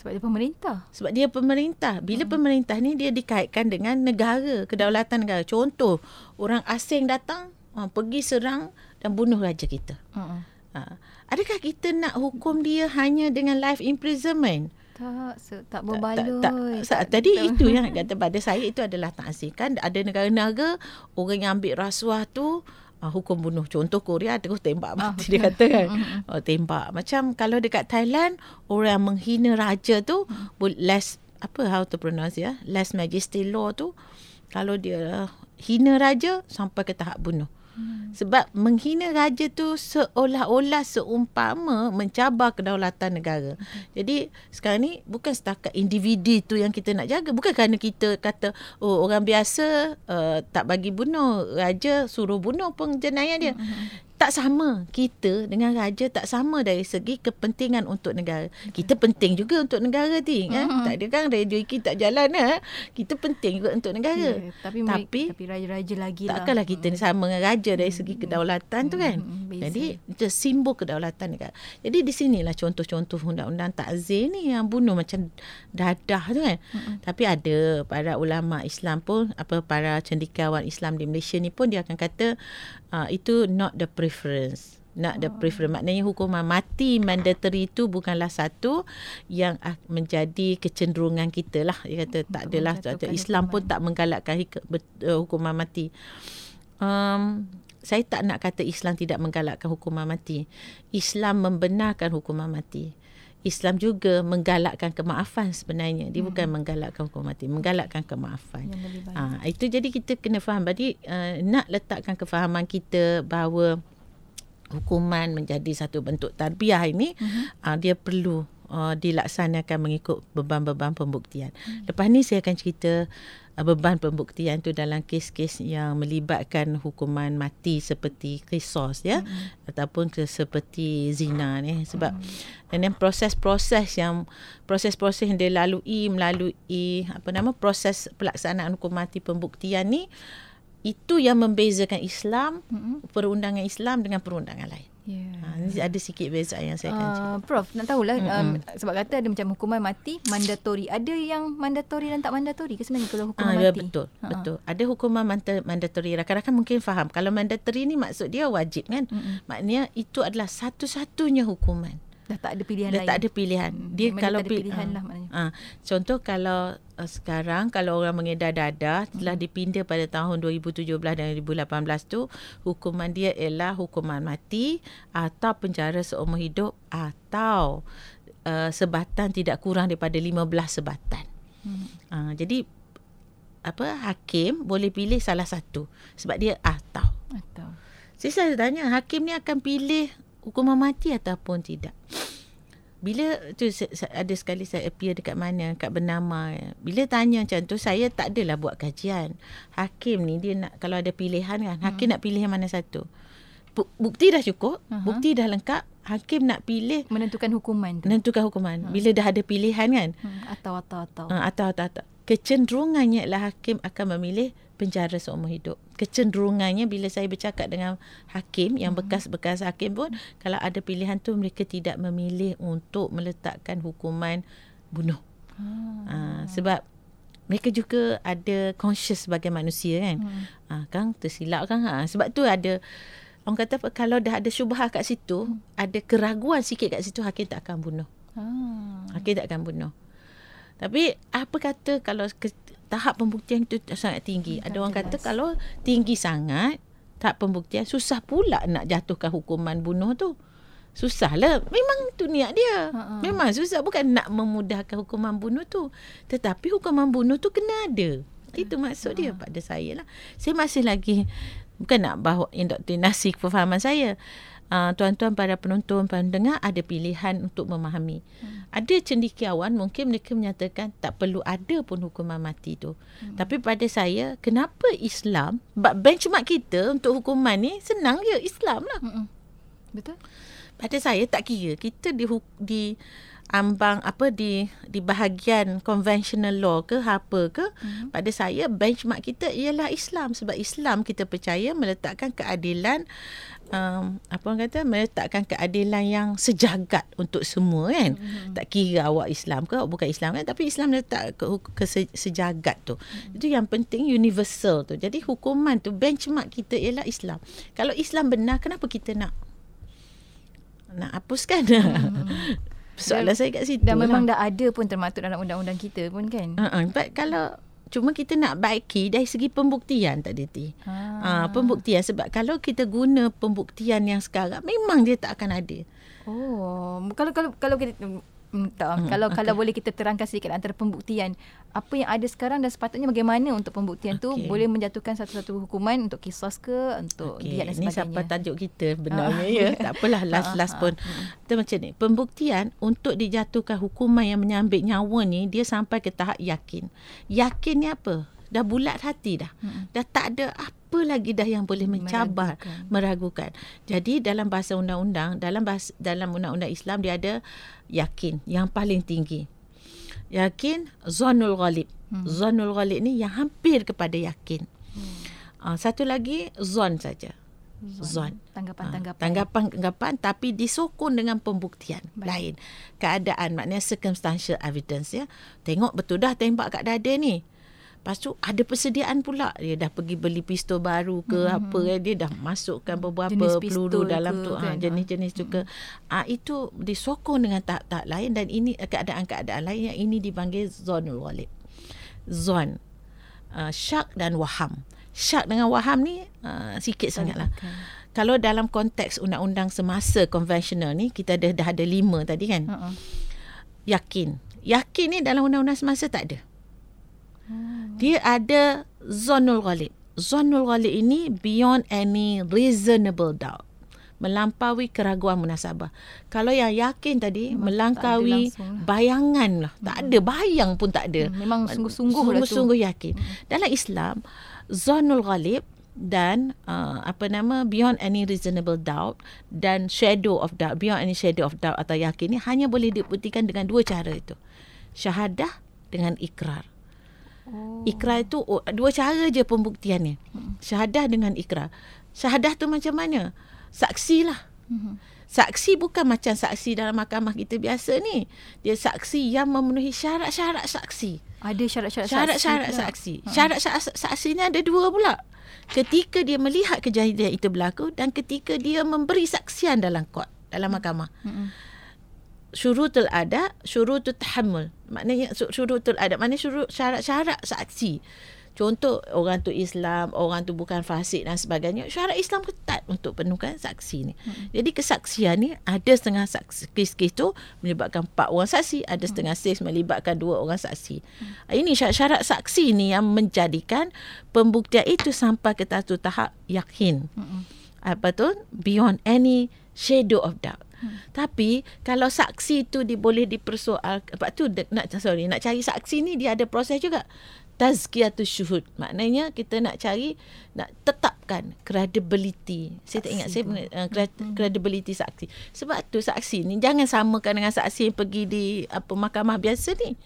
Sebab dia pemerintah. Sebab dia pemerintah. Bila hmm. pemerintah ni dia dikaitkan dengan negara, kedaulatan negara. Contoh, orang asing datang, uh, pergi serang dan bunuh raja kita. Uh-uh. Uh, adakah kita nak hukum dia hanya dengan life imprisonment? Tak, se- tak berbaloi. Tak, tak, tak, tak, tadi tak. itu yang [LAUGHS] kata pada saya itu adalah takzir. Kan ada negara-negara orang yang ambil rasuah tu uh, hukum bunuh. Contoh Korea terus tembak mati uh, dia kata kan. oh, tembak. Macam kalau dekat Thailand orang yang menghina raja tu uh. less apa how to pronounce ya? Less majesty law tu kalau dia hina raja sampai ke tahap bunuh. Hmm. Sebab menghina raja tu seolah-olah seumpama mencabar kedaulatan negara. Hmm. Jadi sekarang ni bukan setakat individu tu yang kita nak jaga. Bukan kerana kita kata oh orang biasa uh, tak bagi bunuh raja suruh bunuh pun jenayah dia. Hmm tak sama kita dengan raja tak sama dari segi kepentingan untuk negara. Kita penting juga untuk negara ni kan. Uh-huh. Tak ada kan radio kita tak jalan ha? Kita penting juga untuk negara. Yeah, tapi tapi, tapi raja-raja lagi lah. Takkanlah kita ni sama dengan raja dari segi kedaulatan tu kan. Jadi itu simbol kedaulatan negara. Jadi di sinilah contoh-contoh undang-undang takzir ni yang bunuh macam dadah tu kan. Uh-huh. Tapi ada para ulama Islam pun apa para cendekiawan Islam di Malaysia ni pun dia akan kata uh, itu not the preference. Nak the preference. Maknanya hukuman mati mandatory itu bukanlah satu yang menjadi kecenderungan kita lah. Dia kata tak adalah Islam pun tak menggalakkan uh, hukuman mati. Um, saya tak nak kata Islam tidak menggalakkan hukuman mati. Islam membenarkan hukuman mati Islam juga menggalakkan kemaafan sebenarnya. Dia hmm. bukan menggalakkan hukum mati, menggalakkan kemaafan. Ha, itu jadi kita kena faham. Jadi uh, nak letakkan kefahaman kita bahawa hukuman menjadi satu bentuk tarbiyah ini, hmm. uh, dia perlu uh, dilaksanakan mengikut beban-beban pembuktian. Hmm. Lepas ni saya akan cerita uh, beban pembuktian tu dalam kes-kes yang melibatkan hukuman mati seperti kisos ya hmm. ataupun seperti zina ni sebab hmm. dan proses-proses yang proses-proses yang dia lalui melalui apa nama proses pelaksanaan hukum mati pembuktian ni itu yang membezakan Islam hmm. perundangan Islam dengan perundangan lain. Yeah. Ha, ada sikit beza yang saya akan uh, cakap. Prof, nak tahulah um, sebab kata ada macam hukuman mati mandatori. Ada yang mandatori dan tak mandatori ke sebenarnya kalau hukuman uh, ya, mati? Betul, uh-huh. betul. Ada hukuman mandatori. Rakan-rakan mungkin faham. Kalau mandatori ni maksud dia wajib kan? Mm-hmm. Maknanya itu adalah satu-satunya hukuman. Dah tak ada pilihan dah lain. tak ada pilihan. Hmm. Dia Memang kalau tak ada pilihan uh, lah maknanya. Uh, contoh kalau uh, sekarang kalau orang mengedar dadah telah hmm. dipinda pada tahun 2017 dan 2018 tu hukuman dia ialah hukuman mati atau penjara seumur hidup atau uh, sebatan tidak kurang daripada 15 sebatan. Hmm. Uh, jadi apa hakim boleh pilih salah satu sebab dia atau. Atau. Jadi saya tanya hakim ni akan pilih hukuman mati ataupun tidak. Bila tu ada sekali saya appear dekat mana kat bernama bila tanya macam tu saya tak adalah buat kajian. Hakim ni dia nak kalau ada pilihan kan hakim hmm. nak pilih mana satu. Bukti dah cukup, uh-huh. bukti dah lengkap, hakim nak pilih menentukan hukuman tu. Menentukan hukuman. Uh-huh. Bila dah ada pilihan kan. Hmm. Atau atau atau. Uh, atau atau atau. Kecenderungannya adalah hakim akan memilih penjara seumur hidup. Kecenderungannya bila saya bercakap dengan hakim yang Hmm. bekas-bekas hakim pun kalau ada pilihan tu mereka tidak memilih untuk meletakkan hukuman bunuh. Ah. Ha, sebab mereka juga ada conscious sebagai manusia kan. Hmm. Ha, Kang tersilap kan. Ha, sebab tu ada orang kata apa, kalau dah ada syubhah kat situ, ada keraguan sikit kat situ hakim tak akan bunuh. Ah. Hakim tak akan bunuh. Tapi apa kata kalau ke, tahap pembuktian itu sangat tinggi. Tak Ada orang kata jelas. kalau tinggi sangat tahap pembuktian susah pula nak jatuhkan hukuman bunuh tu. Susah lah. Memang tu niat dia. Ha-ha. Memang susah. Bukan nak memudahkan hukuman bunuh tu. Tetapi hukuman bunuh tu kena ada. Itu maksud dia pada saya lah. Saya masih lagi bukan nak bawa indoktrinasi kefahaman saya. Uh, tuan-tuan para penonton pendengar ada pilihan untuk memahami. Hmm. Ada cendekiawan mungkin mereka menyatakan tak perlu ada pun hukuman mati tu. Hmm. Tapi pada saya kenapa Islam benchmark kita untuk hukuman ni senang je Islam lah. Mm-mm. Betul? Pada saya tak kira kita di di ambang apa di di bahagian conventional law ke apa ke mm-hmm. pada saya benchmark kita ialah Islam sebab Islam kita percaya meletakkan keadilan um, apa orang kata meletakkan keadilan yang sejagat untuk semua kan mm-hmm. tak kira awak Islam ke awak bukan Islam kan tapi Islam letak ke, ke se- sejagat tu mm-hmm. itu yang penting universal tu jadi hukuman tu benchmark kita ialah Islam kalau Islam benar kenapa kita nak nak hapuskan mm-hmm. [LAUGHS] soalan Dan- saya kat situ Dan memang lah. dah ada pun termaktub dalam undang-undang kita pun kan. Uh-uh. But kalau cuma kita nak baiki dari segi pembuktian tak Diti. Ah. Uh, pembuktian sebab kalau kita guna pembuktian yang sekarang memang dia tak akan ada. Oh, kalau kalau kalau kita Hmm, tak, hmm, kalau okay. kalau boleh kita terangkan sedikit antara pembuktian apa yang ada sekarang dan sepatutnya bagaimana untuk pembuktian okay. tu boleh menjatuhkan satu-satu hukuman untuk kisas ke untuk okay. diat dan Ini sebagainya. siapa tajuk kita sebenarnya Ah. [LAUGHS] ya. Tak apalah last-last pun. Kita macam ni. Pembuktian untuk dijatuhkan hukuman yang menyambit nyawa ni dia sampai ke tahap yakin. Yakin ni apa? Dah bulat hati dah. Mm-mm. Dah tak ada apa lagi dah yang boleh mencabar, Meragukan. meragukan. Jadi dalam bahasa undang-undang, dalam bahasa, dalam undang-undang Islam dia ada yakin yang paling tinggi. Yakin zonul ghalib. Hmm. Zonul ghalib ni yang hampir kepada yakin. Hmm. Uh, satu lagi zon saja. Zon. Tanggapan-tanggapan. Ah, Tanggapan-tanggapan tapi disokong dengan pembuktian Baik. lain. Keadaan maknanya circumstantial evidence ya. Tengok betul dah tembak kat dada ni. Lepas tu ada persediaan pula. Dia dah pergi beli pistol baru ke Mhm. apa kan. Dia dah masukkan beberapa Jenis peluru dalam ke tu. kan? Ha, jenis-jenis tu ke. Ah itu disokong dengan tahap-tahap lain dan ini eh, keadaan-keadaan lain yang ini dipanggil zonul ghalib. Zon. Uh, syak dan waham. Syak dengan waham ni uh, sikit sangatlah. Tanggapan. Kalau dalam konteks undang-undang semasa konvensional ni kita ada dah ada lima tadi kan. Uh-uh. Yakin. Yakin ni dalam undang-undang semasa tak ada. Hmm. Dia ada zonul ghalib. Zonul ghalib ini beyond any reasonable doubt. Melampaui keraguan munasabah. Kalau yang yakin tadi Memang melangkaui lah. bayangan lah. Tak ada bayang pun tak ada. Hmm, memang sungguh-sungguh lah. Sungguh-sungguh yakin. Dalam Islam, zonul ghalib dan uh, apa nama beyond any reasonable doubt dan shadow of doubt beyond any shadow of doubt atau yakin ni hanya boleh dibuktikan dengan dua cara itu syahadah dengan ikrar Oh. ikrar itu oh, dua cara je pembuktiannya syahadah dengan ikrar syahadah tu macam mana saksi lah Mhm. Saksi bukan macam saksi dalam mahkamah kita biasa ni. Dia saksi yang memenuhi syarat-syarat saksi. Ada syarat-syarat Syarat-syarat pula. saksi. Syarat-syarat saksi ni ada dua pula. Ketika dia melihat kejadian itu berlaku dan ketika dia memberi saksian dalam court, dalam mahkamah. Mm-mm. Syurutul ada, syurutul tahammul. Maknanya sy- syurutul ada, maknanya syurut syarat-syarat saksi. Contoh orang tu Islam, orang tu bukan fasik dan sebagainya. Syarat Islam ketat untuk penuhkan saksi ni. Hmm. Jadi kesaksian ni ada setengah saksi kes-kes tu melibatkan empat orang saksi, ada setengah kes melibatkan dua orang saksi. Hmm. Ini syarat-syarat saksi ni yang menjadikan pembuktian itu sampai ke satu tahap yakin. Mm-mm. Apa tu? Beyond any shadow of doubt. Hmm. Tapi kalau saksi tu dia boleh dipersoal sebab tu de- nak sorry nak cari saksi ni dia ada proses juga. Tazkiyatus syuhud. Maknanya kita nak cari nak tetapkan credibility. Saya tak Saksi ingat saya uh, credibility saksi. Sebab tu saksi ni jangan samakan dengan saksi yang pergi di apa mahkamah biasa ni.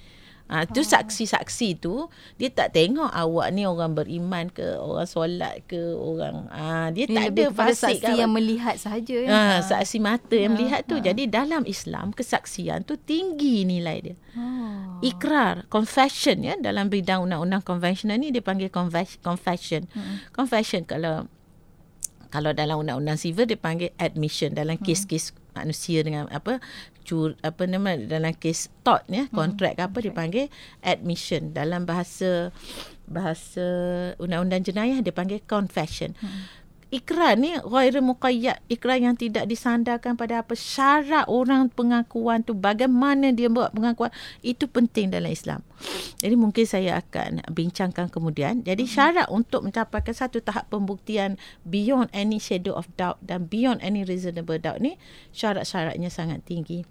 Ha, tu saksi-saksi tu dia tak tengok awak ni orang beriman ke, orang solat ke, orang ha, dia Ini tak ada fasik saksi yang melihat sahaja ya. Ha, saksi mata yang Ha, melihat tu. ha. Jadi dalam Islam kesaksian tu tinggi nilai dia. Oh. Ikrar, confession ya dalam bidang undang-undang konvensional ni dia panggil confess- confession. Hmm. Confession kalau kalau dalam undang-undang civil dia panggil admission dalam Hmm. kes-kes manusia dengan apa cur apa nama dalam kes tort ya kontrak ke apa dia panggil admission. Dalam bahasa bahasa undang-undang jenayah dia panggil confession ikrar ni ghairu muqayyad ikrar yang tidak disandarkan pada apa syarat orang pengakuan tu bagaimana dia buat pengakuan itu penting dalam Islam. Jadi mungkin saya akan bincangkan kemudian. Jadi syarat untuk mencapai ke satu tahap pembuktian beyond any shadow of doubt dan beyond any reasonable doubt ni syarat-syaratnya sangat tinggi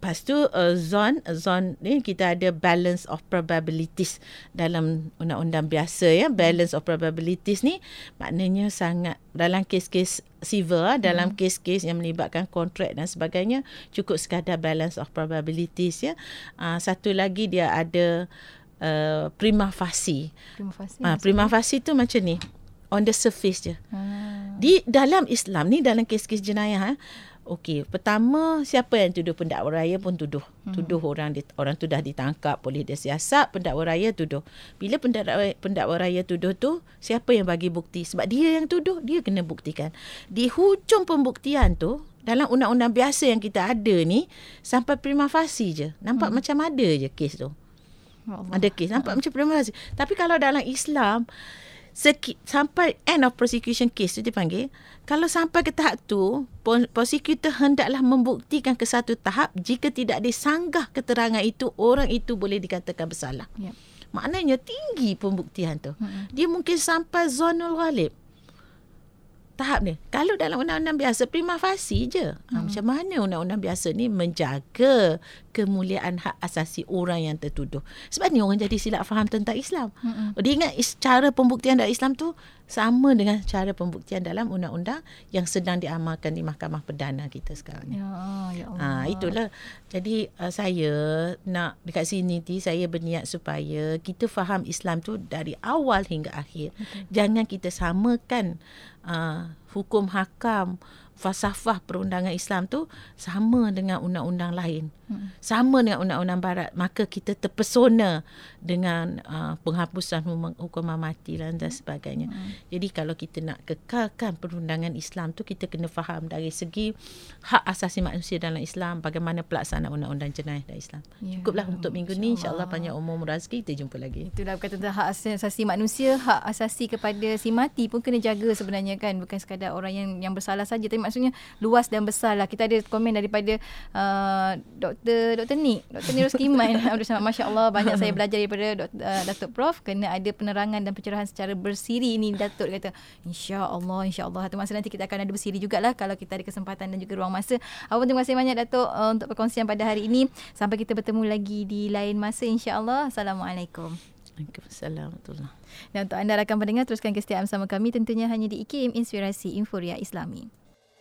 Lepas tu uh, zone zone ni kita ada balance of probabilities dalam undang-undang biasa ya. Balance of probabilities ni maknanya sangat dalam kes-kes civil ah, dalam kes-kes yang melibatkan kontrak dan sebagainya cukup sekadar balance of probabilities ya. Uh, satu lagi dia ada uh, prima facie. Uh, prima facie tu macam ni on the surface je. Ha. di dalam Islam ni dalam kes-kes jenayah ha, Okey, pertama siapa yang tuduh pendakwa raya pun tuduh. Hmm. Tuduh orang di, orang tu dah ditangkap, boleh dia siasat, pendakwa raya tuduh. Bila pendakwa pendakwa raya tuduh tu, siapa yang bagi bukti? Sebab dia yang tuduh, dia kena buktikan. Di hujung pembuktian tu, dalam undang-undang biasa yang kita ada ni, sampai prima facie je. Nampak hmm. macam ada je kes tu. Ya Allah. Ada kes nampak macam prima facie. Tapi kalau dalam Islam seki, sampai end of prosecution case tu dipanggil, kalau sampai ke tahap tu, prosecutor hendaklah membuktikan ke satu tahap jika tidak disanggah keterangan itu, orang itu boleh dikatakan bersalah. Ya. Maknanya tinggi pembuktian tu. Hmm. Dia mungkin sampai zonul ghalib. Tahap ni. Kalau dalam undang-undang biasa prima facie je. Ha, macam mana undang-undang biasa ni menjaga kemuliaan hak asasi orang yang tertuduh. Sebab ni orang jadi silap faham tentang Islam. Mm-mm. Dia ingat cara pembuktian dalam Islam tu sama dengan cara pembuktian dalam undang-undang yang sedang diamalkan di mahkamah perdana kita sekarang ni. Ya, ya Allah. Ha, itulah. Jadi uh, saya nak dekat sini ti saya berniat supaya kita faham Islam tu dari awal hingga akhir. Betul. Jangan kita samakan uh, hukum hakam falsafah perundangan Islam tu sama dengan undang-undang lain. Hmm. Sama dengan undang-undang barat, maka kita terpesona dengan uh, penghapusan hukuman, mati dan, dan sebagainya. Hmm. Jadi kalau kita nak kekalkan perundangan Islam tu kita kena faham dari segi hak asasi manusia dalam Islam, bagaimana pelaksanaan undang-undang jenayah dalam Islam. Ya, Cukuplah untuk minggu ni insya-Allah insya-Allah. panjang umur rezeki kita jumpa lagi. Itulah berkata tentang hak asasi manusia, hak asasi kepada si mati pun kena jaga sebenarnya kan. Bukan sekadar orang yang yang bersalah saja tapi maksudnya luas dan besar lah. Kita ada komen daripada uh, Dr. Dr. Nick, Dr. Nirus Kiman. Abdul [LAUGHS] Samad, Masya Allah banyak saya [LAUGHS] belajar daripada Dr. Uh, Datuk Prof. Kena ada penerangan dan pencerahan secara bersiri ni Datuk kata. Insya Allah, insya Allah. Satu masa nanti kita akan ada bersiri jugalah kalau kita ada kesempatan dan juga ruang masa. Apa terima kasih banyak Datuk uh, untuk perkongsian pada hari ini. Sampai kita bertemu lagi di lain masa insya Allah. Assalamualaikum. Waalaikumsalam warahmatullahi Dan untuk anda rakan pendengar teruskan kesetiaan bersama kami tentunya hanya di IKIM Inspirasi Inforia Islami.